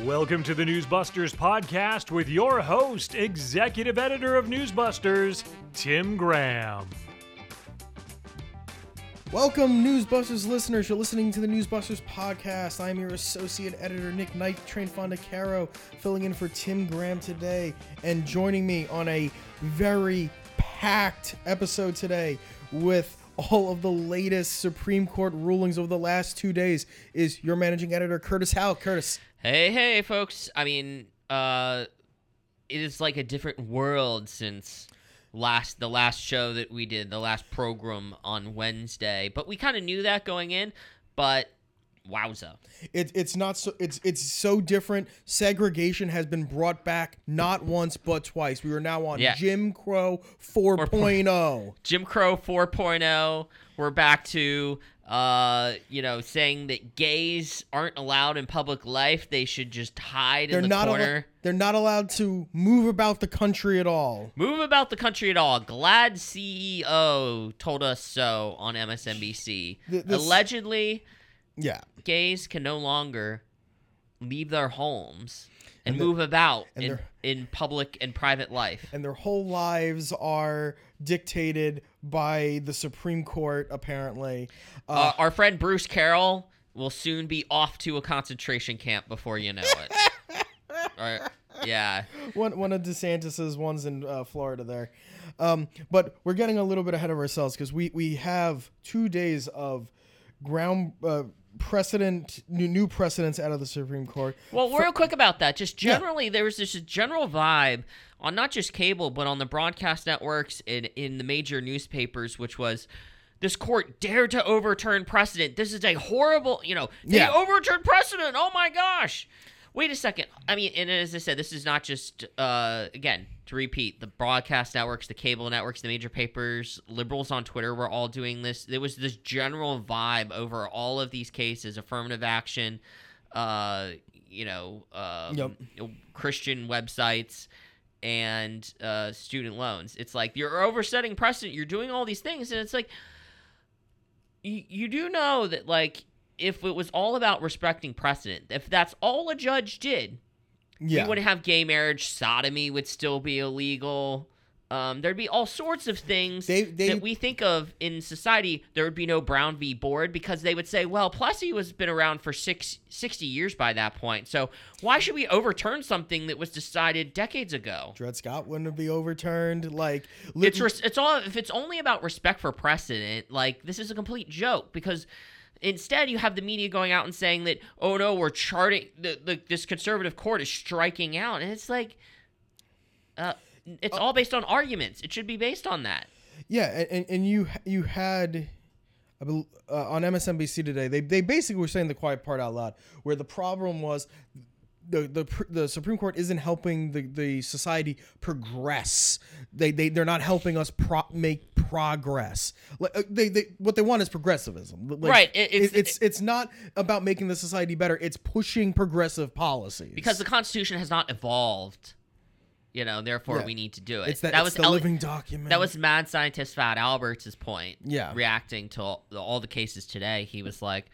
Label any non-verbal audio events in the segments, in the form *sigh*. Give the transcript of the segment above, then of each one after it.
Welcome to the Newsbusters podcast with your host, executive editor of Newsbusters, Tim Graham. Welcome, Newsbusters listeners. You're listening to the Newsbusters podcast. I'm your associate editor, Nick Night, Train Fondacaro, filling in for Tim Graham today. And joining me on a very packed episode today with all of the latest Supreme Court rulings over the last two days is your managing editor, Curtis Houck. Curtis. Hey, hey, folks. I mean, uh, it is like a different world since last the last show that we did, the last program on Wednesday. But we kind of knew that going in. But wowza, It, it's not so it's it's so different. Segregation has been brought back not once but twice. We are now on Yeah. Jim Crow oh. 4.0. Jim Crow 4.0. We're back to uh, you know, saying that gays aren't allowed in public life. They should just hide They're in the not al- corner. they're not allowed to move about the country at all. Move about the country at all. GLAAD CEO told us so on MSNBC. Th- this- Allegedly, Yeah. gays can no longer leave their homes and, And the- move about and in, in public and private life. And their whole lives are dictated by the Supreme Court apparently. Uh, Uh, our friend Bruce Carroll will soon be off to a concentration camp before you know it. *laughs* Or- yeah. one one of DeSantis's ones in uh, Florida there. Um, but we're getting a little bit ahead of ourselves because we we have two days of ground uh, precedent new, new precedents out of the Supreme Court. Well, real quick about that. Just Yeah. generally, there was this general vibe on not just cable, but on the broadcast networks and in the major newspapers, which was this court dared to overturn precedent. This is a horrible, you know, they Yeah. overturned precedent. Oh my gosh. Wait a second. I mean, and as I said, this is not just, uh, again, to repeat, the broadcast networks, the cable networks, the major papers, liberals on Twitter were all doing this. There was this general vibe over all of these cases affirmative action, uh, you know, um, Yep. Christian websites and uh, student loans. It's like you're oversetting precedent. You're doing all these things, and it's like you, you do know that like if it was all about respecting precedent, if that's all a judge did, Yeah, we wouldn't have gay marriage. Sodomy would still be illegal. Um, there'd be all sorts of things They- they- that we think of in society. There would be no Brown v. Board because they would say, well, Plessy was been around for six, 60 years by that point. So why should we overturn something that was decided decades ago? Dred Scott wouldn't be overturned. Like It's res- it's all if it's only about respect for precedent, like this is a complete joke because instead you have the media going out and saying that oh no, we're charting the, the this conservative court is striking out, and it's like, uh, it's all based on arguments. It should be based on that. Yeah, and, and, you you had uh, on MSNBC today. They they basically were saying the quiet part out loud, where the problem was the the the Supreme Court isn't helping the, the society progress. They they they're not helping us pro- make progress. Like, uh, they they what they want is progressivism. Like, Right, it- it's- it- it's it's not about making the society better. It's pushing progressive policies Because the Constitution has not evolved, you know. Therefore, Yeah. we need to do it. it's that, it's was the Eli- living document. That was mad scientist Fat Alberts' point. Yeah. Reacting to all, all the cases today, he was like,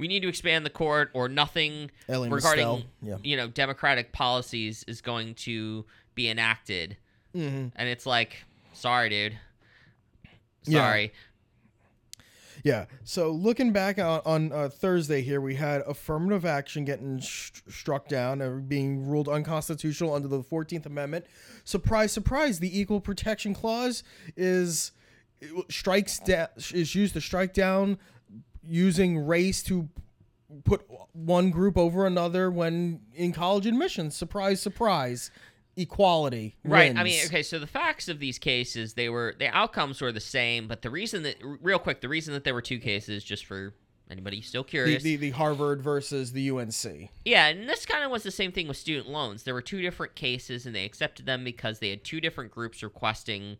"We need to expand the court, or nothing Ellie regarding yeah. you know democratic policies is going to be enacted." Mm-hmm. And it's like, sorry, dude. Sorry. Yeah. So looking back on, on uh, Thursday here, we had affirmative action getting sh- struck down and being ruled unconstitutional under the Fourteenth Amendment. Surprise, surprise! The Equal Protection Clause is strikes da- is used to strike down using race to put one group over another when in college admissions. Surprise, surprise! Equality. Right. I mean, okay. So the facts of these cases, they were the outcomes were the same, but the reason that, real quick, the reason that there were two cases, just for anybody still the, curious, the the Harvard versus the UNC. Yeah, and this kind of was the same thing with student loans. There were two different cases, and they accepted them because they had two different groups requesting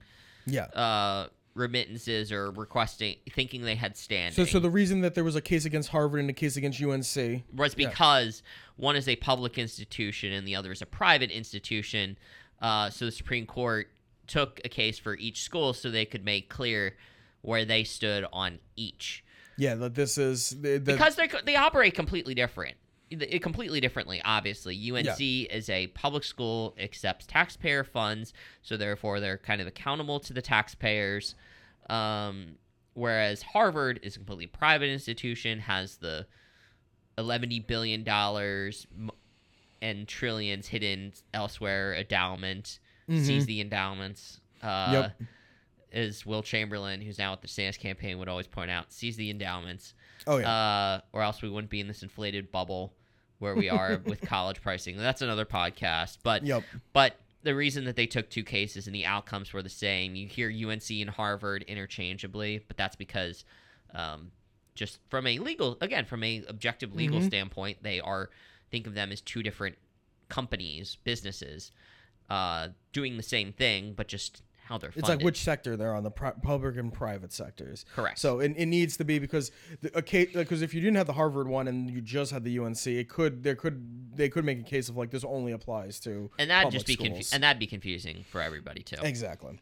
Yeah. uh, remittances or requesting, thinking they had standing. So, so the reason that there was a case against Harvard and a case against UNC, was yeah. because one is a public institution and the other is a private institution. Uh, so the Supreme Court took a case for each school so they could make clear where they stood on each yeah, that this is the, the, because they they operate completely different. It completely differently. Obviously, UNC is a public school, accepts taxpayer funds, so therefore they're kind of accountable to the taxpayers. Um, whereas Harvard is a completely private institution, has the eleven billion dollars and trillions hidden elsewhere endowment, sees the endowments. Uh, Yep. As Will Chamberlain, who's now at the Sanders campaign, would always point out, sees the endowments Oh yeah. uh, or else we wouldn't be in this inflated bubble where we are *laughs* with college pricing. That's another podcast. But yep. but the reason that they took two cases and the outcomes were the same, you hear UNC and Harvard interchangeably, but that's because um, just from a legal again from a objective legal Mhm. standpoint, they are think of them as two different companies, businesses, uh, doing the same thing, but just how they're It's like which sector they're on, the pri- public and private sectors. correct. So it, it needs to be because the a case because if you didn't have the Harvard one and you just had the UNC, it could there could they could make a case of like this only applies to and that'd public just be confu- and that'd be confusing for everybody too. Exactly.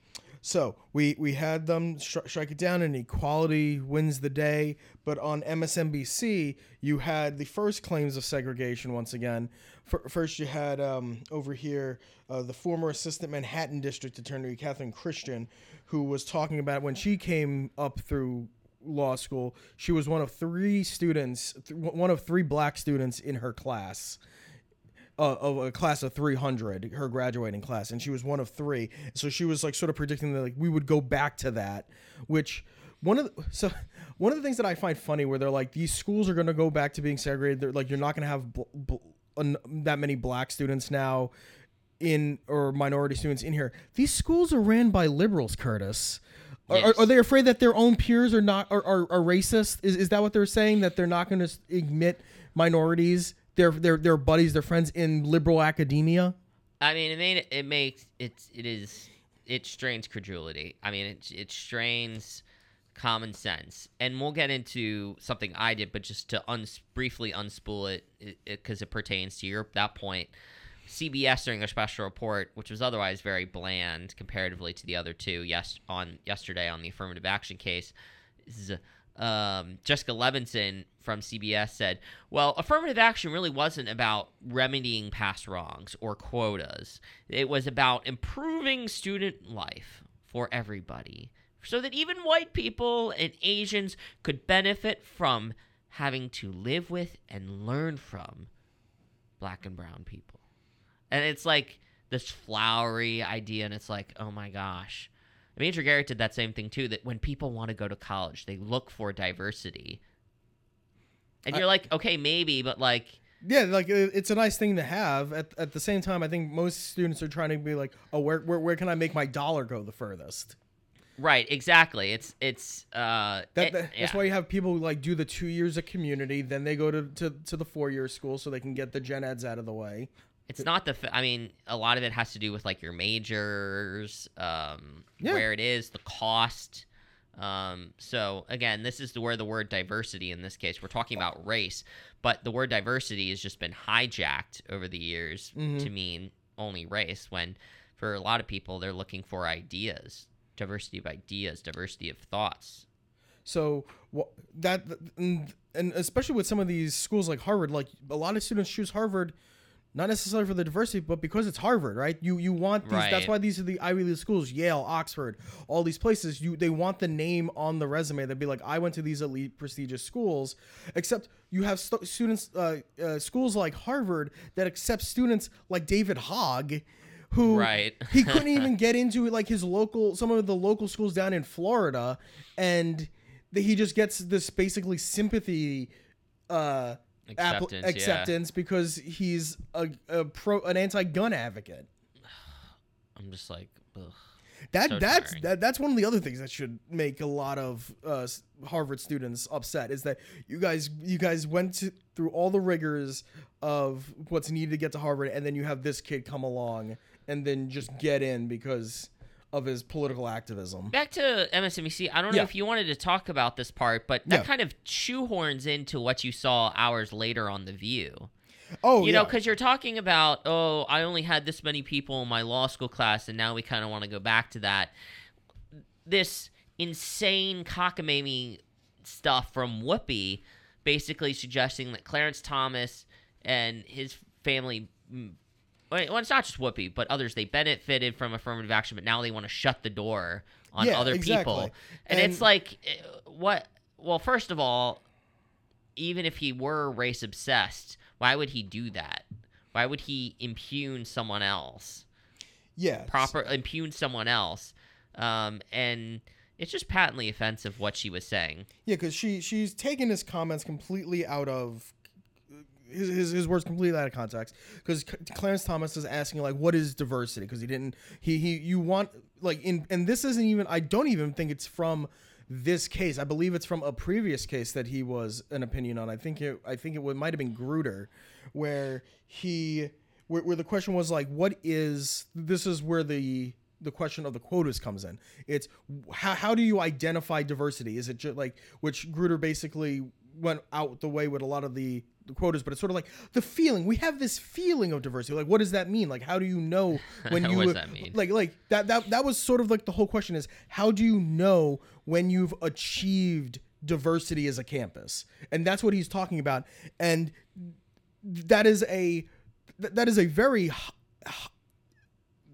So we we had them stri- strike it down, and equality wins the day. But on MSNBC, you had the first claims of segregation once again. F- first, you had um, over here uh, the former assistant Manhattan District Attorney Catherine Christian, who was talking about when she came up through law school. She was one of three students, th- one of three black students in her class uh, of a class of 300 her graduating class and she was one of three. So she was like sort of predicting that like we would go back to that which one of the, so one of the things that i find funny where they're like these schools are going to go back to being segregated. They're like you're not going to have bl- bl- that many black students now in or minority students in here. These schools are ran by liberals curtis. Are, are, Yes. are they afraid that their own peers are not are, are, are racist? Is, is that what they're saying? That they're not going to admit minorities their their their buddies their friends in liberal academia I mean, it made it makes it's it is it strains credulity. I mean, it it strains common sense, and we'll get into something I did, but just to uns- briefly unspool it because it, pertains to your that point. CBS during their special report, which was otherwise very bland comparatively to the other two, yes, on yesterday on the affirmative action case, is, um, Jessica Levinson from CBS said, "Well, affirmative action really wasn't about remedying past wrongs or quotas. It was about improving student life for everybody, so that even white people and Asians could benefit from having to live with and learn from black and brown people." And it's like this flowery idea, and it's like, oh my gosh. Major Garrett did that same thing too. That when people want to go to college, they look for diversity, and I- you're like, okay, maybe, but like, yeah like it's a nice thing to have at, at the same time i think most students are trying to be like oh where, where, where can i make my dollar go the furthest right, exactly. It's it's uh, that, it- that- that's yeah. why you have people who, like do the two years of community then they go to, to, to the four year school so they can get the gen eds out of the way It's not the. I mean, a lot of it has to do with like your majors, um, Yeah. where it is, the cost. Um, so again, this is the, where the word diversity in this case we're talking about race, but the word diversity has just been hijacked over the years Mhm. to mean only race. When for a lot of people they're looking for ideas, diversity of ideas, diversity of thoughts. So wha- that and, and especially with some of these schools like Harvard, like a lot of students choose Harvard not necessarily for the diversity, but because it's Harvard, right? You you want these. That's why these are the Ivy League schools, Yale, Oxford, all these places. You they want the name on the resume. They'd be like, I went to these elite, prestigious schools. Except you have stu- students, uh, uh, schools like Harvard that accept students like David Hogg. Who Right. *laughs* he couldn't even *laughs* get into like his local some of the local schools down in Florida and he just gets this basically sympathy uh app- Acceptance, yeah. because he's a, a pro an anti-gun advocate *sighs* I'm just like, ugh. that So that's tiring. that, that's one of the other things that should make a lot of uh, Harvard students upset is that you guys you guys went to, through all the rigors of what's needed to get to Harvard and then you have this kid come along and then just get in because of his political activism. back to MSNBC. I don't know Yeah. if you wanted to talk about this part, but that Yeah. kind of shoehorns into what you saw hours later on The View. Oh, you know, because you're talking about, oh, I only had this many people in my law school class, and now we kind of want to go back to that. This insane cockamamie stuff from Whoopi, basically suggesting that Clarence Thomas and his family. Well, it's not just Whoopi, but others. They benefited from affirmative action, but now they want to shut the door on Yeah, other exactly. people. And, And- it's like, eh, what? Well, first of all, even if he were race obsessed, why would he do that? Why would he impugn someone else? Yeah. Proper impugn someone else, um, and it's just patently offensive what she was saying. Yeah, because she she's taken his comments completely out of his his, his words completely out of context. Because Clarence Thomas is asking like, what is diversity? Because he didn't he he you want like in and this isn't even I don't even think it's from this case. I believe it's from a previous case that he was an opinion on. I think it I think it might have been Grutter, where he where, where the question was like, what is this is where the the question of the quotas comes in. It's how, how do you identify diversity? Is it just like which Grutter basically went out the way with a lot of the, the quotas, but it's sort of like the feeling. We have this feeling of diversity. Like, what does that mean? Like, how do you know *laughs* when What you does that mean? like like that that that was sort of like the whole question is how do you know when you've achieved diversity as a campus? And that's what he's talking about. And that is a that is a very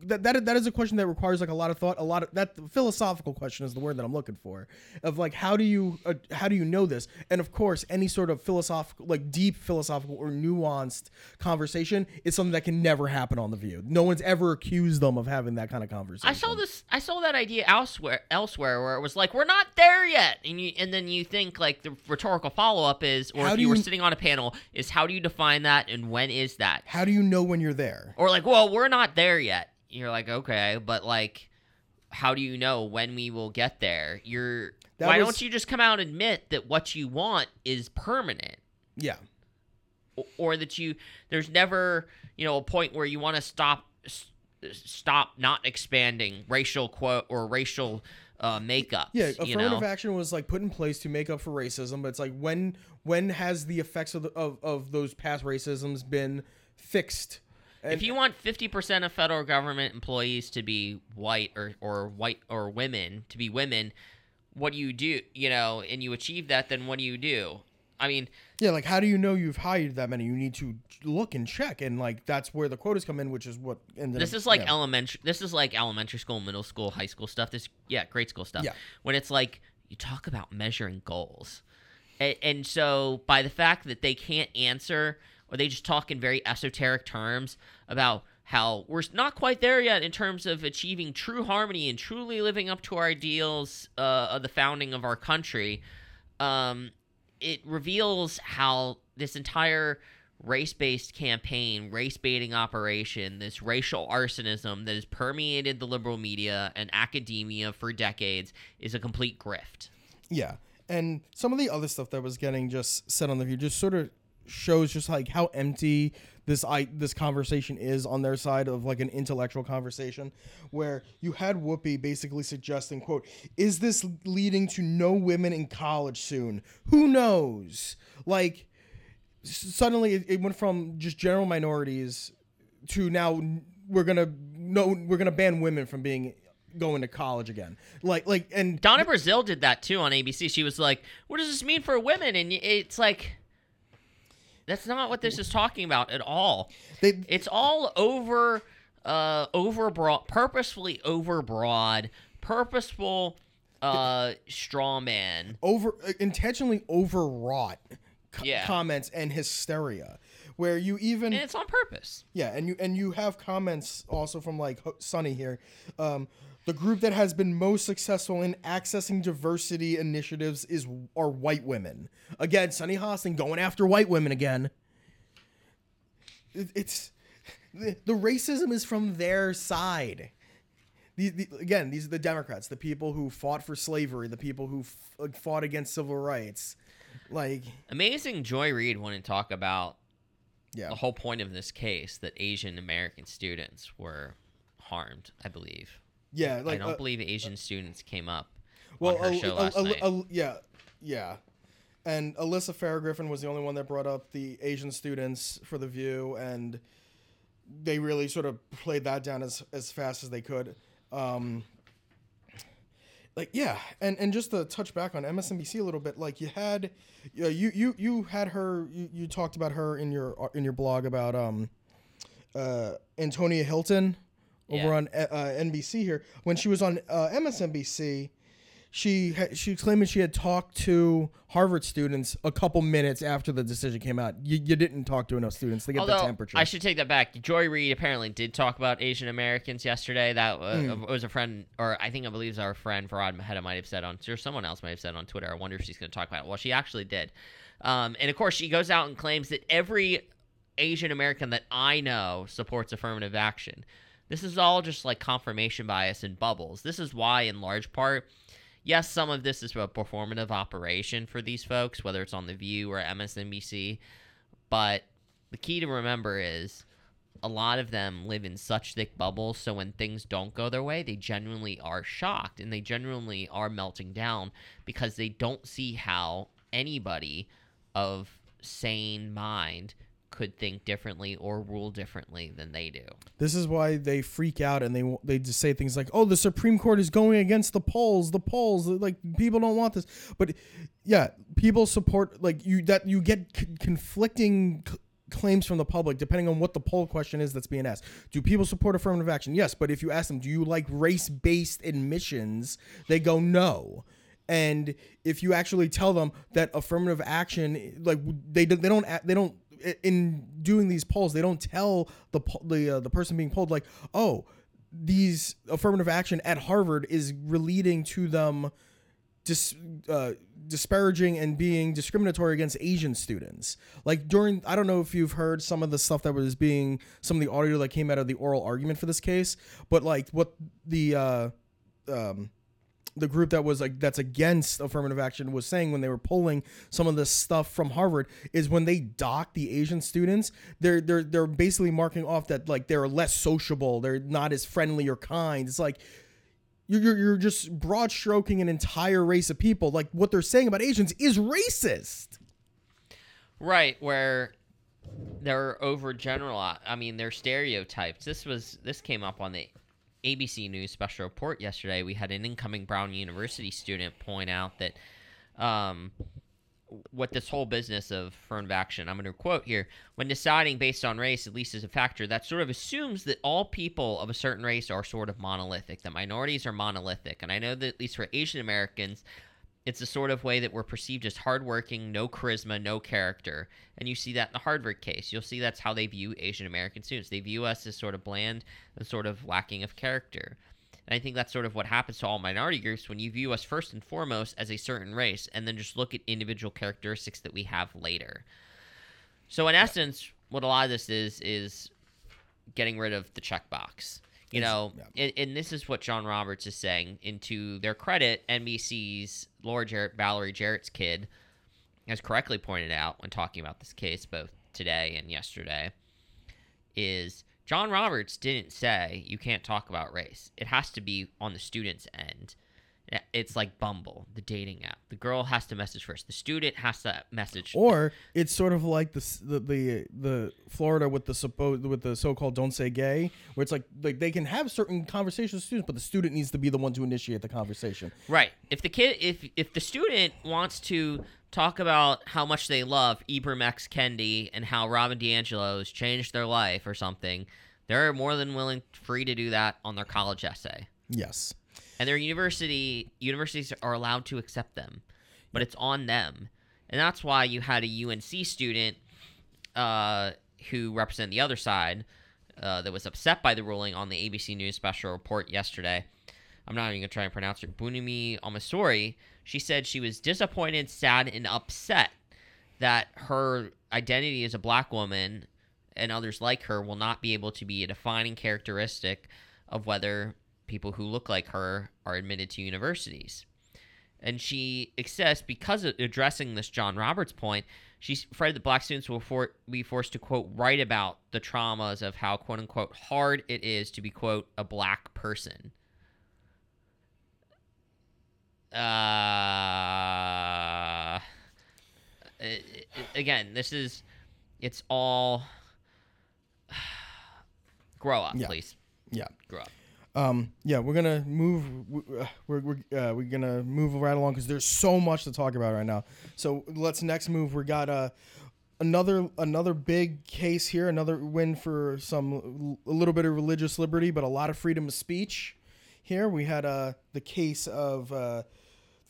that, that that is a question that requires like a lot of thought a lot of that philosophical question is the word that i'm looking for of like how do you uh, how do you know this and of course any sort of philosophical like deep philosophical or nuanced conversation is something that can never happen on the view no one's ever accused them of having that kind of conversation I saw this. I saw that idea elsewhere. Elsewhere, where it was like, "We're not there yet," and you, and then you think like the rhetorical follow up is, or How if do you were sitting on a panel, is how do you define that and when is that? how do you know when you're there Or like, well, we're not there yet. You're like, okay, but like, how do you know when we will get there? You're. That why was- don't you just come out and admit that what you want is permanent? yeah o- or that you there's never you know a point where you want to stop s- stop not expanding racial quote or racial uh makeup Yeah, you affirmative know action was like put in place to make up for racism, but it's like when when has the effects of the, of, of those past racisms been fixed? If you want 50% of federal government employees to be white or or white or women to be women what do you do you know and you achieve that then what do you do i mean Yeah, like how do you know you've hired that many? You need to look and check, and like that's where the quotas come in, which is what ended. This is like elementary. This is like elementary school, middle school, high school stuff. This, yeah, grade school stuff. Yeah. When it's like you talk about measuring goals, and, and so by the fact that they can't answer, or they just talk in very esoteric terms about how we're not quite there yet in terms of achieving true harmony and truly living up to our ideals uh, of the founding of our country. Um, it reveals how this entire race-based campaign, race-baiting operation, this racial arsonism that has permeated the liberal media and academia for decades is a complete grift. Yeah, and some of the other stuff that was getting just said on the view just sort of shows just like how empty this I this conversation is on their side of like an intellectual conversation, where you had Whoopi basically suggesting, "quote Is this leading to no women in college soon? Who knows?" Like suddenly it, went from just general minorities to now we're gonna no we're gonna ban women from being going to college again. Like like and Donna Brazile did that too on ABC. She was like, "What does this mean for women?" And it's like that's not what this is talking about at all. they It's all over, uh, overbroad, purposefully overbroad, purposeful, uh, straw man. over uh, intentionally overwrought co- Yeah. comments and hysteria where you even And it's on purpose. yeah and you and you have comments also from like Sunny here um the group that has been most successful in accessing diversity initiatives is are white women again Sunny Hostin going after white women again It- it's the, the racism is from their side the, the, again, these are the Democrats, the people who fought for slavery, the people who f- uh, fought against civil rights. Like, Amazing Joy Reid wanted to talk about yeah, the whole point of this case that Asian American students were harmed, I believe. Yeah, like I don't uh, believe Asian students came up well, on her show last night. Yeah, yeah. And Alyssa Farah Griffin was the only one that brought up the Asian students for the View, and they really sort of played that down as as fast as they could. Um, like yeah and and just to touch back on msnbc a little bit like you had you you you, you had her you, you talked about her in your in your blog about um uh antonia hylton over Yeah. on uh, nbc here when she was on uh, msnbc she had, she claimed she had talked to Harvard students a couple minutes after the decision came out. You, you didn't talk to enough students to get the temperature. I should take that back. Joy Reid apparently did talk about Asian Americans yesterday. That uh, Hmm. was a friend, or I think I believe it was our friend Farad Maheda might have said on, or someone else might have said on Twitter. I wonder if she's going to talk about it. Well, she actually did. Um, and of course, she goes out and claims that every Asian American that I know supports affirmative action. This is all just like confirmation bias and bubbles. This is why, in large part, yes, some of this is a performative operation for these folks, whether it's on The View or MSNBC. But the key to remember is a lot of them live in such thick bubbles. So when things don't go their way, they genuinely are shocked and they genuinely are melting down because they don't see how anybody of sane mind could think differently or rule differently than they do. This is why they freak out and they they just say things like, "Oh, the Supreme Court is going against the polls. The polls, like people don't want this." But yeah, people support like you that you get c- conflicting c- claims from the public depending on what the poll question is that's being asked. Do people support affirmative action? Yes, but if you ask them, "Do you like race-based admissions?" they go, "No." And if you actually tell them that affirmative action, like they they don't they don't in doing these polls, they don't tell the the uh, the person being polled like, oh, these affirmative action at Harvard is relating to them dis, uh, disparaging and being discriminatory against Asian students. Like during, I don't know if you've heard some of the stuff that was being some of the audio that came out of the oral argument for this case, but like what the uh, um, the group that was like that's against affirmative action was saying when they were pulling some of this stuff from Harvard is when they dock the Asian students, they're they're they're basically marking off that like they're less sociable, they're not as friendly or kind. It's like you're, you're, just broad stroking an entire race of people. Like what they're saying about Asians is racist. Right, where they're overgeneralized. I mean, they're stereotypes. This was this came up on the ABC News special report yesterday. We had an incoming Brown University student point out that um, what this whole business of affirmative action. I'm going to quote here: when deciding based on race, at least as a factor, that sort of assumes that all people of a certain race are sort of monolithic. That minorities are monolithic, and I know that at least for Asian Americans it's the sort of way that we're perceived as hardworking, no charisma, no character. And you see that in the Harvard case. You'll see that's how they view Asian American students. They view us as sort of bland and sort of lacking of character. And I think that's sort of what happens to all minority groups when you view us first and foremost as a certain race and then just look at individual characteristics that we have later. So in essence, what a lot of this is is getting rid of the checkbox. You know, yeah. and, and this is what John Roberts is saying. Into their credit, NBC's Laura Jarrett, Valerie Jarrett's kid, has correctly pointed out when talking about this case both today and yesterday, is John Roberts didn't say you can't talk about race. It has to be on the student's end. It's like Bumble, the dating app. The girl has to message first. The student has to message. Or it's sort of like the the the, the Florida with the supposed with the so-called "don't say gay," where it's like like they can have certain conversations with students, but the student needs to be the one to initiate the conversation. Right. If the kid, if if the student wants to talk about how much they love Ibram X. Kendi and how Robin DiAngelo has changed their life or something, they're more than willing, free to do that on their college essay. Yes. And their university universities are allowed to accept them, but it's on them. And that's why you had a UNC student uh, who represented the other side uh, that was upset by the ruling on the ABC News special report yesterday. I'm not even gonna try and pronounce her. Bunimi Omasori. She said she was disappointed, sad, and upset that her identity as a black woman and others like her will not be able to be a defining characteristic of whether people who look like her are admitted to universities. And she says because of addressing this John Roberts point, she's afraid that black students will for- be forced to quote write about the traumas of how quote unquote hard it is to be quote a black person. Uh, again, this is it's all *sighs* grow up, Yeah. please Yeah. grow up. Um, yeah, we're gonna move. uh, We're we're uh, we're gonna move right along because there's so much to talk about right now. So let's next move. We got uh, another another big case here. Another win for some a little bit of religious liberty, but a lot of freedom of speech. Here we had uh the case of uh,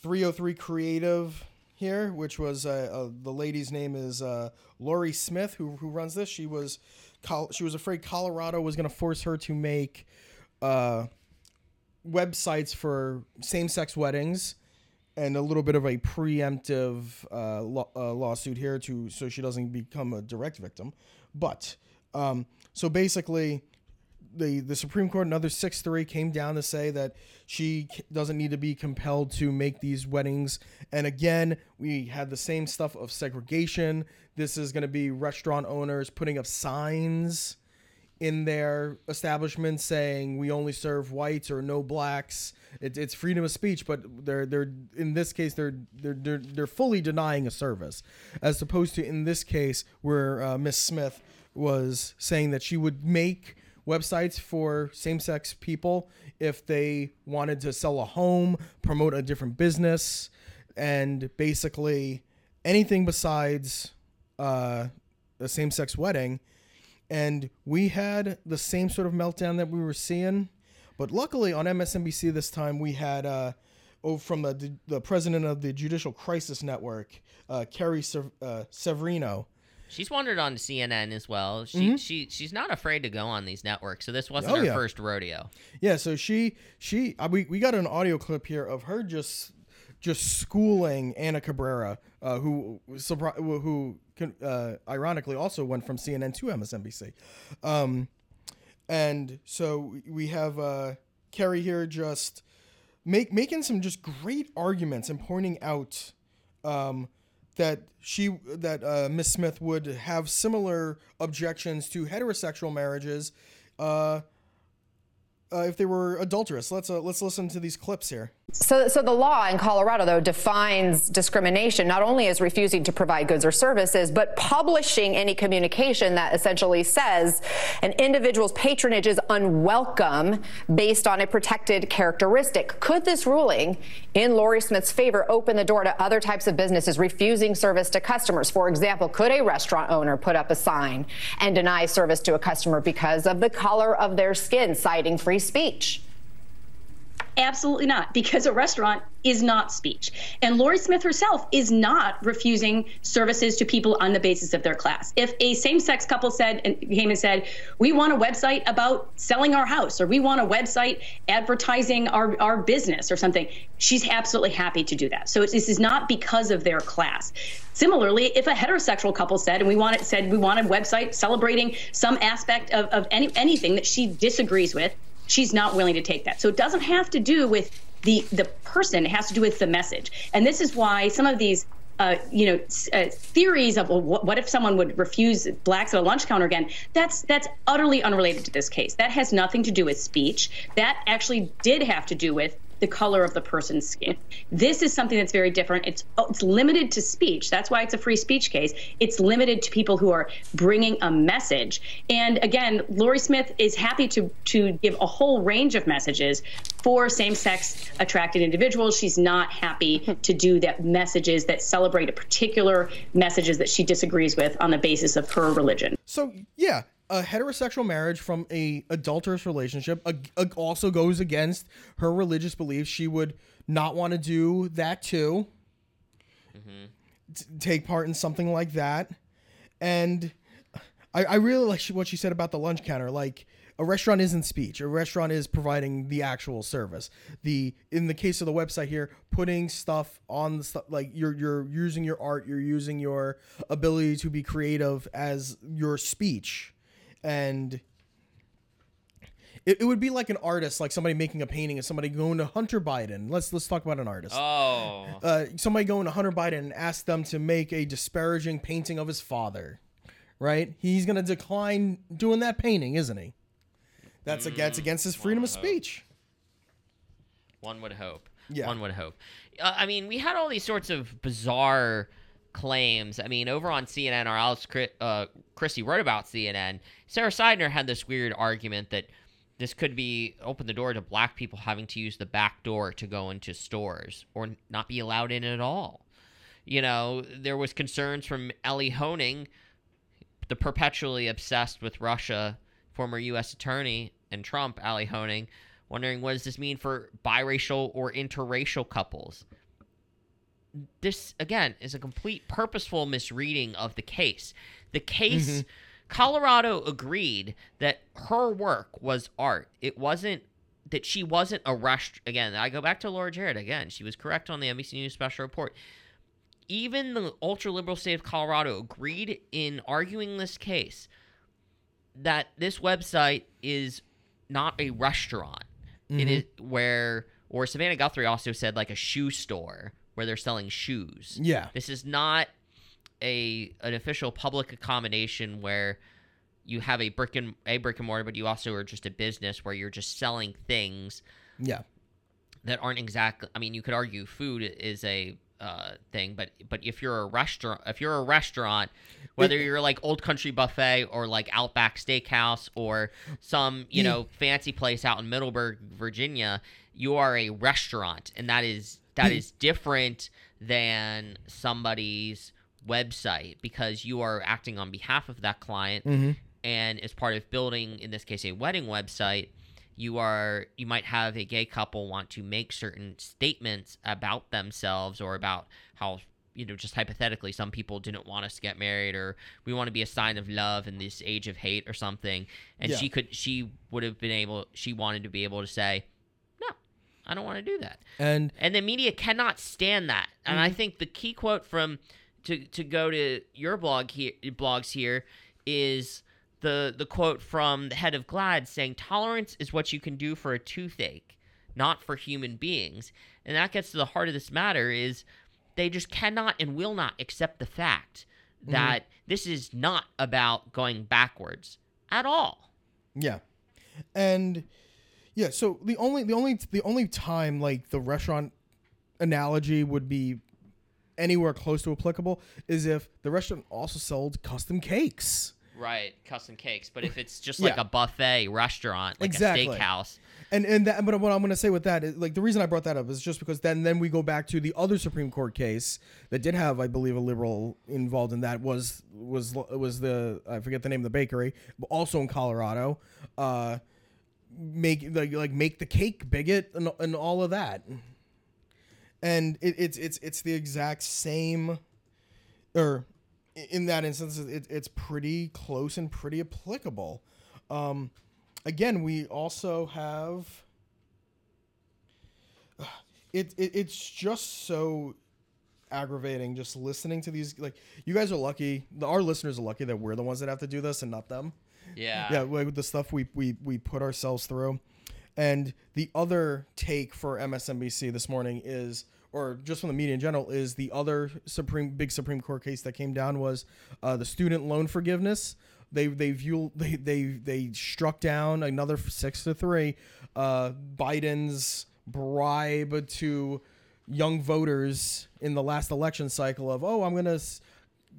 303 Creative here, which was uh, uh, the lady's name is uh, Lori Smith, who who runs this. She was col- she was afraid Colorado was going to force her to make uh, websites for same-sex weddings and a little bit of a preemptive uh, law, uh, lawsuit here to so she doesn't become a direct victim. But um, so basically, the the Supreme Court, another six three, came down to say that she doesn't need to be compelled to make these weddings. And again, we had the same stuff of segregation. This is going to be restaurant owners putting up signs in their establishment saying we only serve whites or no blacks. It, it's freedom of speech, but they're they're in this case they're they're they're, they're fully denying a service, as opposed to in this case where uh, Miss Smith was saying that she would make websites for same-sex people if they wanted to sell a home, promote a different business, and basically anything besides uh, a same-sex wedding and we had the same sort of meltdown that we were seeing but luckily on msnbc this time we had uh oh, from the, the president of the judicial crisis network uh, Carrie Sev- uh, severino She's wandered on CNN as well. She she she's not afraid to go on these networks. So this wasn't Mm-hmm. Oh, her yeah. first rodeo. yeah so she she we, we got an audio clip here of her just just schooling ana cabrera uh, who who uh, ironically also went from cnn to msnbc um, and so we have uh, Carrie here just make making some just great arguments and pointing out um, that she that uh, Miss Smith would have similar objections to heterosexual marriages uh, uh, if they were adulterous. Let's uh, let's listen to these clips here. So, so the law in Colorado, though, defines discrimination not only as refusing to provide goods or services, but publishing any communication that essentially says an individual's patronage is unwelcome based on a protected characteristic. Could this ruling in Lori Smith's favor open the door to other types of businesses refusing service to customers? For example, could a restaurant owner put up a sign and deny service to a customer because of the color of their skin, citing free speech? Absolutely not, because a restaurant is not speech. And Lori Smith herself is not refusing services to people on the basis of their class. If a same sex couple said and came and said, We want a website about selling our house, or we want a website advertising our, our business or something, she's absolutely happy to do that. So this is not because of their class. Similarly, if a heterosexual couple said, and we want it said we want a website celebrating some aspect of, of any anything that she disagrees with, she's not willing to take that. So it doesn't have to do with the the person; it has to do with the message. And this is why some of these. Uh, you know, uh, theories of well, what, if someone would refuse blacks at a lunch counter again? That's that's utterly unrelated to this case. That has nothing to do with speech. That actually did have to do with the color of the person's skin. This is something that's very different. It's it's limited to speech. That's why it's a free speech case. It's limited to people who are bringing a message. And again, Lori Smith is happy to to give a whole range of messages for same-sex attracted individuals. She's not happy to do that messages that celebrate a particular messages that she disagrees with on the basis of her religion. So yeah, a heterosexual marriage from a adulterous relationship also goes against her religious beliefs. She would not want to do that too. Mm-hmm. T- take part in something like that, and I, I really like what she said about the lunch counter. Like a restaurant isn't speech. A restaurant is providing the actual service. The in the case of the website here, putting stuff on the stuff like you're you're using your art, you're using your ability to be creative as your speech, and it, it would be like an artist, like somebody making a painting, and somebody going to Hunter Biden. Let's let's talk about an artist. Oh, Uh, somebody going to Hunter Biden and ask them to make a disparaging painting of his father, right? He's gonna decline doing that painting, isn't he? That's against against his freedom of speech. one would hope. Yeah. One would hope. Uh, I mean, we had all these sorts of bizarre claims. I mean, over on CNN, our Alex Cri- uh, Christy wrote about CNN. Sara Sidner had this weird argument that this could be open the door to black people having to use the back door to go into stores or not be allowed in at all. You know, there was concerns from Elie Honig, the perpetually obsessed with Russia former U.S. attorney and Trump, Ali Honig, wondering what does this mean for biracial or interracial couples. This again is a complete purposeful misreading of the case. The case. Mm-hmm. Colorado agreed that her work was art. It wasn't that she wasn't a rush. Again, I go back to Laura Jarrett again. She was correct on the NBC News special report. Even the ultra liberal state of Colorado agreed in arguing this case that this website is not a restaurant. It is where, or Savannah Guthrie also said like a shoe store where they're selling shoes. Yeah. This is not a an official public accommodation where you have a brick and a brick and mortar, but you also are just a business where you're just selling things Yeah. that aren't exactly. I mean, you could argue food is a uh, thing, but but if you're a restaurant, if you're a restaurant, whether you're like Old Country Buffet or like Outback Steakhouse or some you Yeah. know fancy place out in Middleburg, Virginia, you are a restaurant, and that is that is different than somebody's website because you are acting on behalf of that client Mm-hmm. and as part of building in this case a wedding website you are you might have a gay couple want to make certain statements about themselves or about how you know just hypothetically some people didn't want us to get married or we want to be a sign of love in this age of hate or something and Yeah. she could she would have been able she wanted to be able to say i don't want to do that And and the media cannot stand that. And I mm-hmm. think the key quote from to to go to your blog here blogs here is the the quote from the head of GLAAD saying tolerance is what you can do for a toothache, not for human beings. And that gets to the heart of this matter is they just cannot and will not accept the fact mm-hmm. that this is not about going backwards at all. Yeah, and yeah. So the only the only the only time like the restaurant analogy would be anywhere close to applicable is if the restaurant also sold custom cakes. Right, custom cakes. But if it's just like Yeah. a buffet restaurant, like Exactly. a steakhouse, And and that, but what I'm going to say with that is like the reason I brought that up is just because then then we go back to the other Supreme Court case that did have I believe a liberal involved in that was was was the I forget the name of the bakery but also in Colorado uh make like like make the cake bigot and, and all of that. And it, it's it's it's the exact same or in that instance it, it's pretty close and pretty applicable. Um again we also have *sighs* it, it it's just so aggravating just listening to these like you guys are lucky our listeners are lucky that we're the ones that have to do this and not them yeah, yeah like the stuff we, we we put ourselves through. And the other take for msnbc this morning is or just from the media in general is the other supreme big supreme court case that came down was uh, the student loan forgiveness. They they view they they they struck down another six to three uh, biden's bribe to young voters in the last election cycle of oh i'm gonna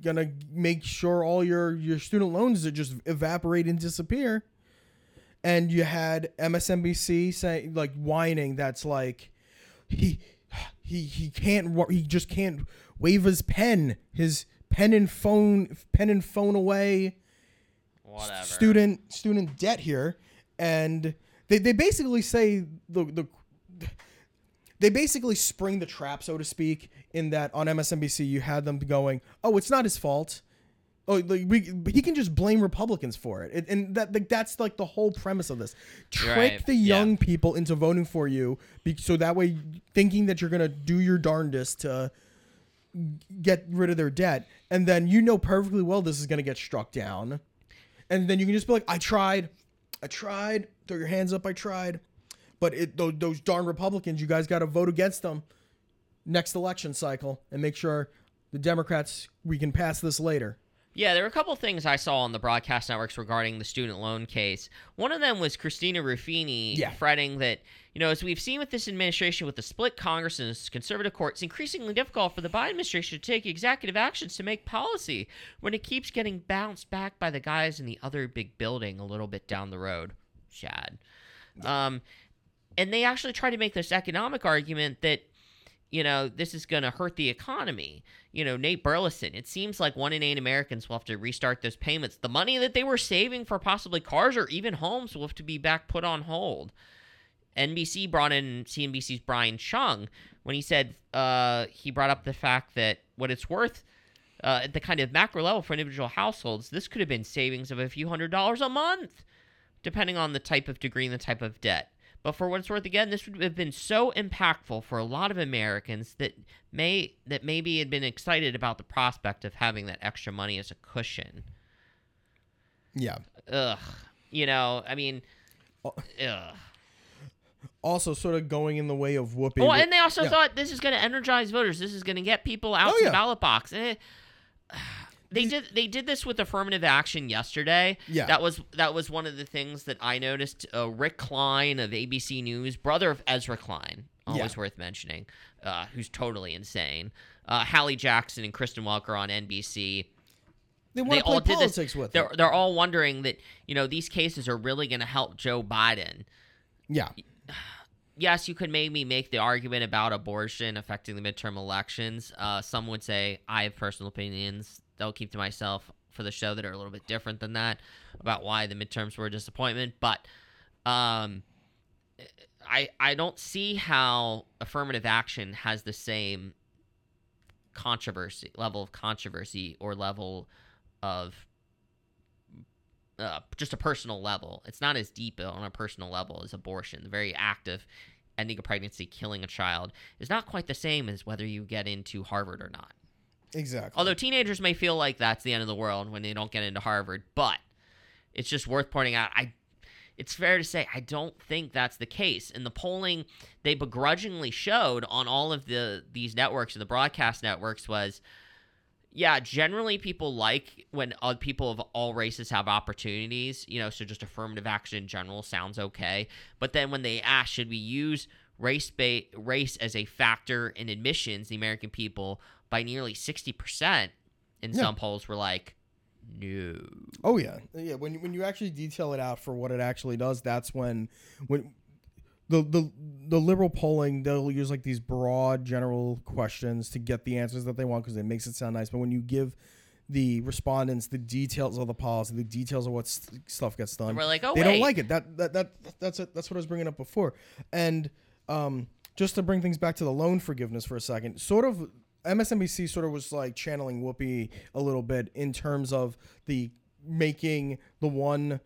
gonna make sure all your your student loans just evaporate and disappear. And you had msnbc saying like whining that's like he he he can't he just can't wave his pen his pen and phone pen and phone away. Whatever. student student debt here. And they, they basically say the the they basically spring the trap so to speak in that on MSNBC you had them going oh it's not his fault. Oh like, we, he can just blame Republicans for it, and, and that like, that's like the whole premise of this. Trick Right, the yeah. young people into voting for you be, so that way thinking that you're gonna do your darndest to get rid of their debt and then you know perfectly well this is gonna get struck down. And then you can just be like, I tried, I tried. Throw your hands up, I tried. But it those, those darn Republicans, you guys got to vote against them next election cycle and make sure the Democrats we can pass this later. Yeah, there were a couple things I saw on the broadcast networks regarding the student loan case. One of them was Christina Ruffini Yeah. fretting that, you know, as we've seen with this administration with the split Congress and conservative court, it's increasingly difficult for the Biden administration to take executive actions to make policy when it keeps getting bounced back by the guys in the other big building a little bit down the road. Shad. Um, and they actually try to make this economic argument that you know this is going to hurt the economy. You know, Nate Burleson. It seems like one in eight Americans will have to restart those payments. The money that they were saving for possibly cars or even homes will have to be back put on hold. NBC brought in CNBC's Brian Cheung when he said uh, he brought up the fact that what it's worth uh, at the kind of macro level for individual households, this could have been savings of a few hundred dollars a month, depending on the type of degree and the type of debt. But for what it's worth, again, this would have been so impactful for a lot of Americans that may that maybe had been excited about the prospect of having that extra money as a cushion. Yeah. Ugh, you know, I mean, ugh. Also, sort of going in the way of whooping. Oh, and they also yeah. thought this is going to energize voters. This is going to get people out Oh, to yeah. the ballot box. Eh, they did they did this with affirmative action yesterday. Yeah. that was that was one of the things that I noticed. Uh, Rick Klein of ABC News, brother of Ezra Klein, always Yeah. worth mentioning, uh, who's totally insane. Uh, Hallie Jackson and Kristen Welker on NBC they want they to play all did politics this. with they're they're all wondering that you know these cases are really going to help Joe Biden. Yeah. *sighs* yes, you could maybe make the argument about abortion affecting the midterm elections. Uh, some would say I have personal opinions. I'll keep to myself for the show that are a little bit different than that about why the midterms were a disappointment. But um, I I don't see how affirmative action has the same controversy level of controversy or level of uh, just a personal level. It's not as deep on a personal level as abortion. The very act of ending a pregnancy, killing a child, is not quite the same as whether you get into Harvard or not. Exactly. Although teenagers may feel like that's the end of the world when they don't get into Harvard, but it's just worth pointing out. I, it's fair to say I don't think that's the case. And the polling they begrudgingly showed on all of the these networks and the broadcast networks was, yeah, generally people like when uh, people of all races have opportunities. You know, so just affirmative action in general sounds okay. But then when they ask, should we use race ba- race as a factor in admissions, the American people by nearly 60% in Yeah. some polls were like, no. Oh yeah, yeah. When you- when you actually detail it out for what it actually does, that's when when the the the liberal polling they'll use like these broad general questions to get the answers that they want because it makes it sound nice. But when you give the respondents the details of the policy, the details of what st- stuff gets done, We're like, oh, they wait. don't like it. That that that that's it. That's what I was bringing up before. And um, just to bring things back to the loan forgiveness for a second, sort of MSNBC sort of was like channeling Whoopi a little bit in terms of the making the one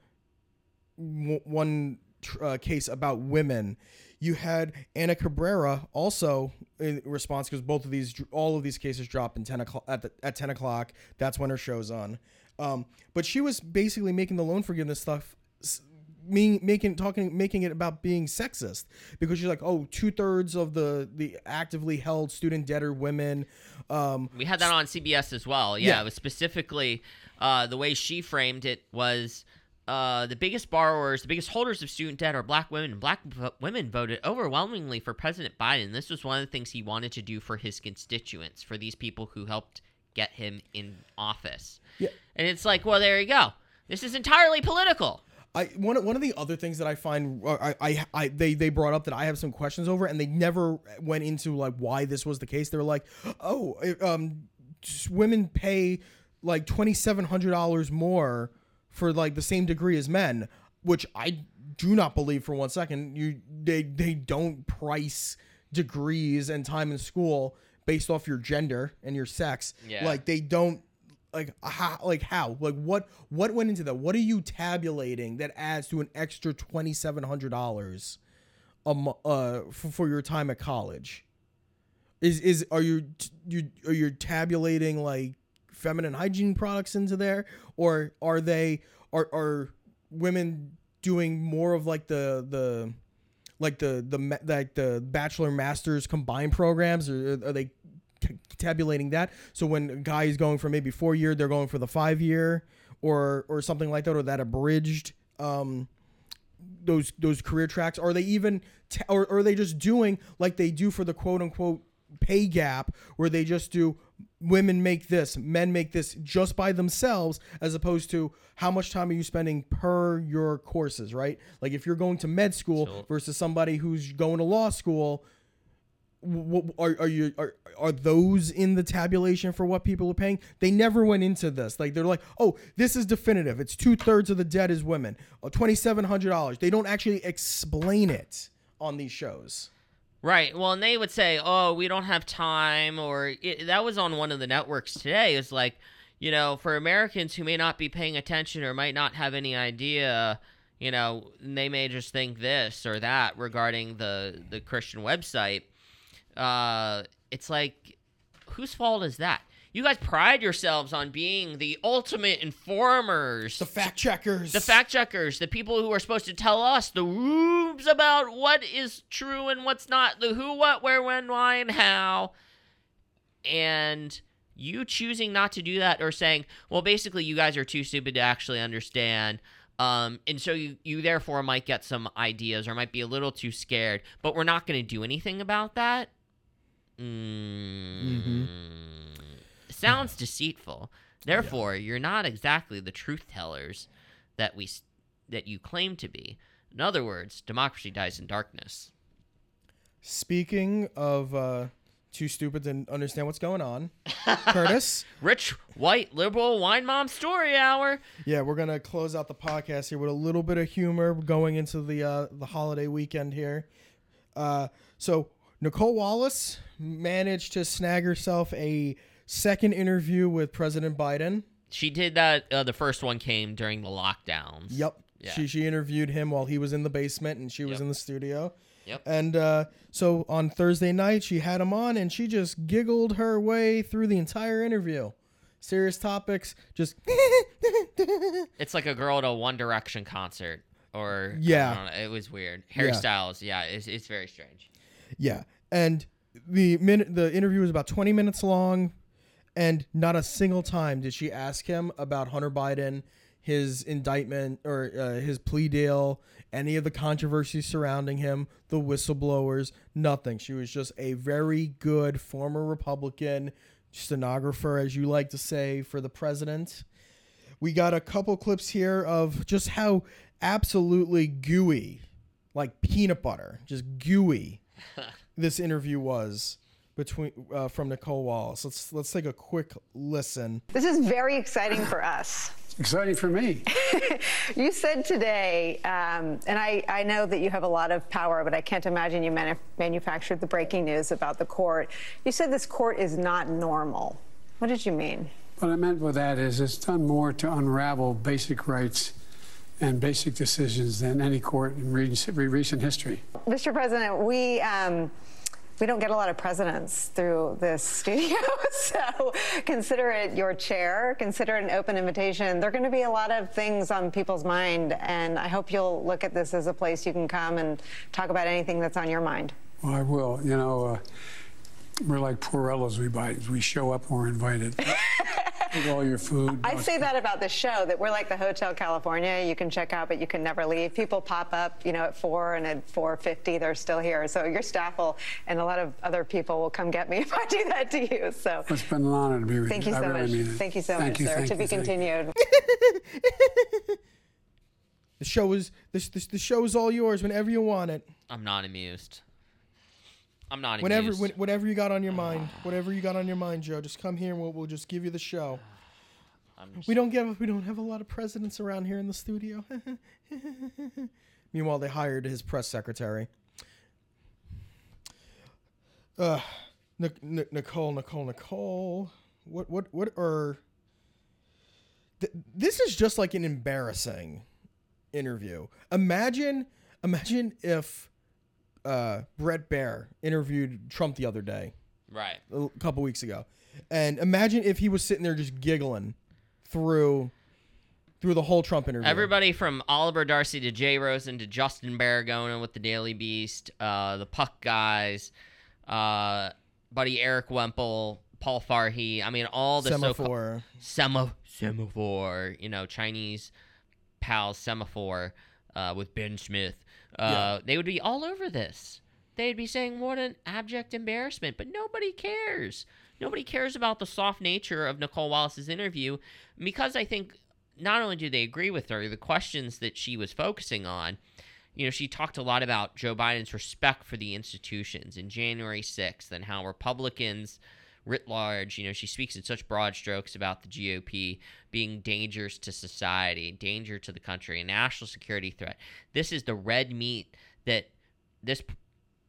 one uh, case about women. You had Ana Cabrera also in response because both of these, all of these cases drop in ten o'clock at, the, at ten o'clock. That's when her show's on. Um, but she was basically making the loan forgiveness stuff, mean, making talking, making it about being sexist because you're like, oh, two thirds of the the actively held student debt are women. Um, We had that on CBS as well. Yeah, Yeah. it was specifically uh, the way she framed it was uh, the biggest borrowers, the biggest holders of student debt are black women, and black v- women voted overwhelmingly for President Biden. This was one of the things he wanted to do for his constituents, for these people who helped get him in office. Yeah. And it's like, well, there you go. This is entirely political. I one of- one of the other things that I find uh, I, I I they they brought up that I have some questions over, and they never went into like why this was the case. They were like, oh, it, um, women pay like twenty seven hundred dollars more for like the same degree as men, which I do not believe for one second. You they they don't price degrees and time in school based off your gender and your sex. Yeah. Like they don't like how like how? Like what what went into that? What are you tabulating that adds to an extra $2700 a mo- uh for, for your time at college? Is is are you you are you tabulating like feminine hygiene products into there? Or are they are are women doing more of like the the like the the like the bachelor masters combined programs? Or are they tabulating that so when a guy is going for maybe four year they're going for the five year or or something like that or that abridged um those those career tracks are they even t- or, or are they just doing like they do for the quote unquote pay gap where they just do women make this, men make this just by themselves, as opposed to how much time are you spending per your courses, right? Like if you're going to med school So- versus somebody who's going to law school, what are, are you are, are those in the tabulation for what people are paying they never went into this like they're like oh this is definitive it's two-thirds of the debt is women uh, $2700 they don't actually explain it on these shows Right. Well, and they would say, "Oh, we don't have time," or it, that was on one of the networks today. It's like, you know, for Americans who may not be paying attention or might not have any idea, you know, they may just think this or that regarding the the Christian website. Uh, it's like, whose fault is that? You guys pride yourselves on being the ultimate informers, the fact checkers the fact checkers, the people who are supposed to tell us the rubes about what is true and what's not, the who, what, where, when, why, and how. And you choosing not to do that or saying, well, basically, you guys are too stupid to actually understand. Um, and so you, you therefore might get some ideas or might be a little too scared, but we're not going to do anything about that. Mm, Sounds deceitful. Therefore, you're not exactly the truth tellers that we that you claim to be. In other words, democracy dies in darkness. speaking of uh too stupid to understand what's going on *laughs* curtis Rich, white, liberal, wine mom story hour. yeah we're gonna close out the podcast here with a little bit of humor going into the uh the holiday weekend here uh so nicolle wallace managed to snag herself a second interview with president biden She did that. Uh, the first one came during the lockdowns. Yep. Yeah. She she interviewed him while he was in the basement and she was Yep. in the studio. Yep. And uh, so on Thursday night she had him on and she just giggled her way through the entire interview. Serious topics, just *laughs* It's like a girl at a One Direction concert, or Yeah. know, it was weird. Yeah. Hairstyles, yeah, it's, it's very strange. yeah. And the minute the interview was about 20 minutes long and not a single time did she ask him about Hunter Biden, his indictment or uh, his plea deal, any of the controversies surrounding him, the whistleblowers, nothing. She was just a very good former Republican stenographer, as you like to say, for the president. We got a couple clips here of just how absolutely gooey, like peanut butter, just gooey, *laughs* this interview was between uh, from Nicolle Wallace. Let's let's take a quick listen. This is very exciting for us. Exciting for me. *laughs* You said today, um, and I, I know that you have a lot of power, but I can't imagine you manu- manufactured the breaking news about the court. You said this court is not normal. What did you mean? What I meant with that is it's done more to unravel basic rights and basic decisions than any court in recent, recent history. Mr. President, we. Um, we don't get a lot of presidents through this studio, *laughs* so consider it your chair. Consider it an open invitation. There are going to be a lot of things on people's mind, and I hope you'll look at this as a place you can come and talk about anything that's on your mind. Well, I will. You know, uh, we're like poor Porellos. We buy. We show up when we're invited. *laughs* With all your food. I say that about the show that we're like the Hotel California. You can check out, but you can never leave. People pop up, you know, at four and at four fifty, they're still here. So your staff will, and a lot of other people will come get me *laughs* if I do that to you. So It's been an honor to be with thank you. you so really much. mean it. Thank you so Thank much, you, sir. to be you. continued. *laughs* *laughs* The show is this, this the show is all yours whenever you want it. I'm not amused. I'm not Whenever when, whatever you got on your mind, *sighs* whatever you got on your mind, Joe, just come here and we'll, we'll just give you the show. *sighs* We don't give we don't have a lot of presidents around here in the studio. *laughs* Meanwhile, they hired his press secretary. Uh, Nic- Nic- Nicolle, Nicolle, Nicolle. What what what are? Th- this is just like an embarrassing interview. Imagine, imagine if uh, Bret Baier interviewed Trump the other day right. a couple weeks ago, and imagine if he was sitting there just giggling through through the whole Trump interview. Everybody from Oliver Darcy to Jay Rosen to Justin Baragona with the Daily Beast, uh, the Puck guys, uh, buddy Erik Wemple, Paul Farhi. I mean, all the Semafor. Sema- Semafor, you know, Chinese pals Semafor uh, with Ben Smith. Uh, They would be all over this. they'd be saying, what an abject embarrassment. But nobody cares. Nobody cares about the soft nature of Nicolle Wallace's interview because I think not only do they agree with her, the questions that she was focusing on, you know, she talked a lot about Joe Biden's respect for the institutions in January 6th and how Republicans writ large, you know, she speaks in such broad strokes about the GOP being dangerous to society, danger to the country, a national security threat. This is the red meat that this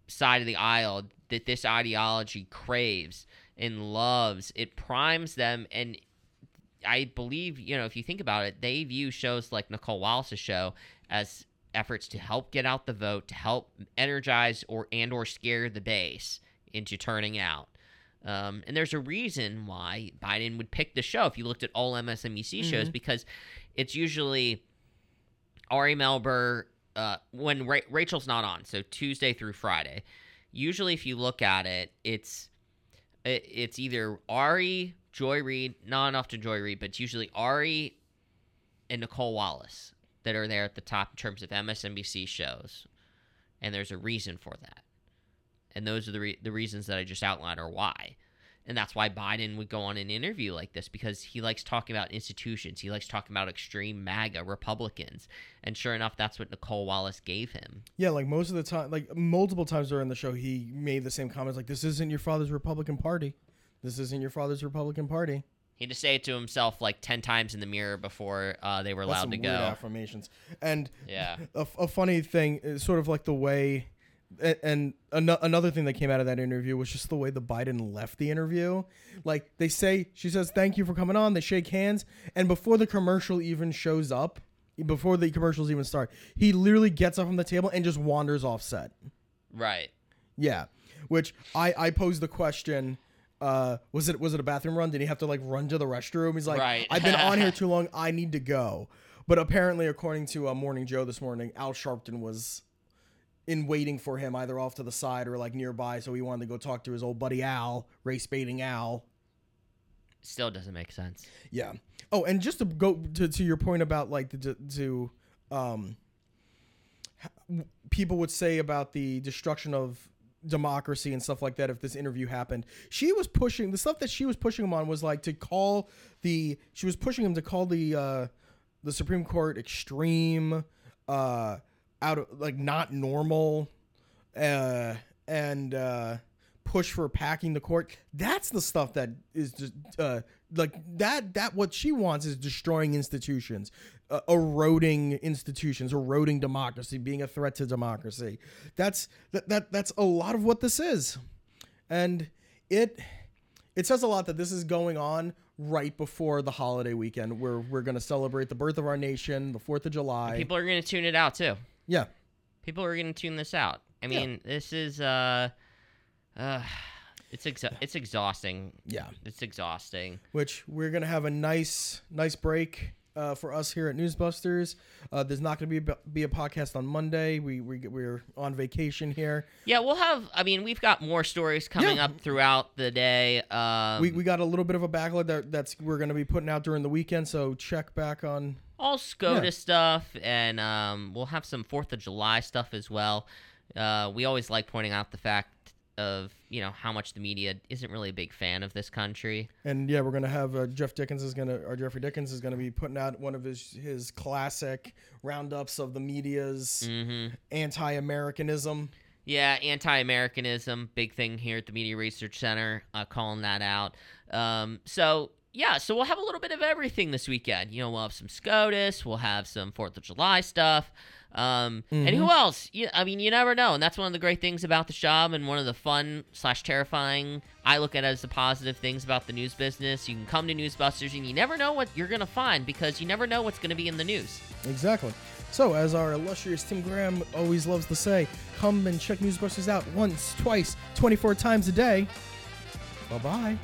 side of the aisle, that this ideology craves and loves. It primes them and I believe, you know, if you think about it, they view shows like Nicolle Wallace's show as efforts to help get out the vote, to help energize or and or scare the base into turning out. Um, and there's a reason why Biden would pick the show if you looked at all MSNBC shows Mm-hmm. because it's usually Ari Melber uh, when Ra- Rachel's not on, so Tuesday through Friday. Usually, if you look at it, it's it, it's either Ari, Joy Reid, not enough to Joy Reid, but it's usually Ari and Nicolle Wallace that are there at the top in terms of MSNBC shows, and there's a reason for that, and those are the re- the reasons that I just outlined are why. And that's why Biden would go on an interview like this because he likes talking about institutions. He likes talking about extreme MAGA Republicans. And sure enough, that's what Nicolle Wallace gave him. Yeah, like most of the time, like multiple times during the show, he made the same comments like, "This isn't your father's Republican Party. This isn't your father's Republican Party." He had to say it to himself like 10 times in the mirror before uh, they were That's allowed to go. affirmations. And Yeah. a, a funny thing is sort of like the way, and ano- another thing that came out of that interview was just the way the Biden left the interview. Like they say, she says, "Thank you for coming on." They shake hands, and before the commercial even shows up, before the commercials even start, he literally gets up from the table and just wanders off set. Right. Yeah, which I I posed the question. Uh, was it was it a bathroom run? Did he have to like run to the restroom? He's like, Right. I've been on here *laughs* too long. I need to go. But apparently, according to uh, Morning Joe this morning, Al Sharpton was in waiting for him either off to the side or like nearby, so he wanted to go talk to his old buddy Al, race baiting Al. Still doesn't make sense. Yeah. Oh, and just to go to, to your point about like the to, to um people would say about the destruction of democracy and stuff like that if this interview happened. She was pushing the stuff that she was pushing him on was like to call the she was pushing him to call the uh the Supreme Court extreme uh out of like not normal uh and uh push for packing the court that's the stuff that is just uh like that that what she wants is destroying institutions uh, eroding institutions eroding democracy being a threat to democracy. That's that, that that's a lot of what this is. And it it says a lot that this is going on right before the holiday weekend. Where we're going to celebrate the birth of our nation the 4th of july. People are going to tune it out too. Yeah People are going to tune this out. I Yeah. mean, this is uh uh it's exa- it's exhausting. yeah It's exhausting. which we're gonna have a nice nice break uh, for us here at Newsbusters. Uh, there's not gonna be a, be a podcast on Monday. We we we're on vacation here. Yeah, we'll have I mean, we've got more stories coming Yeah. up throughout the day. Um we we got a little bit of a backlog that that's we're gonna be putting out during the weekend. So check back on. All SCOTUS Yeah. stuff, and um, we'll have some Fourth of July stuff as well. Uh, we always like pointing out the fact of you know how much the media isn't really a big fan of this country. And yeah, we're gonna have uh, Geoff Dickens is gonna or Geoffrey Dickens is gonna be putting out one of his his classic roundups of the media's Mm-hmm. anti-Americanism. Yeah, anti-Americanism, big thing here at the Media Research Center, uh, calling that out. Um, so yeah, so we'll have a little bit of everything this weekend. You know, we'll have some SCOTUS, we'll have some Fourth of July stuff. Um, and who else? You, I mean, you never know, and that's one of the great things about the job, and one of the fun slash terrifying. I look at it as the positive things about the news business. You can come to Newsbusters, and you never know what you're gonna find because you never know what's gonna be in the news. Exactly. So, as our illustrious Tim Graham always loves to say, come and check Newsbusters out once, twice, 24 times a day. Bye bye.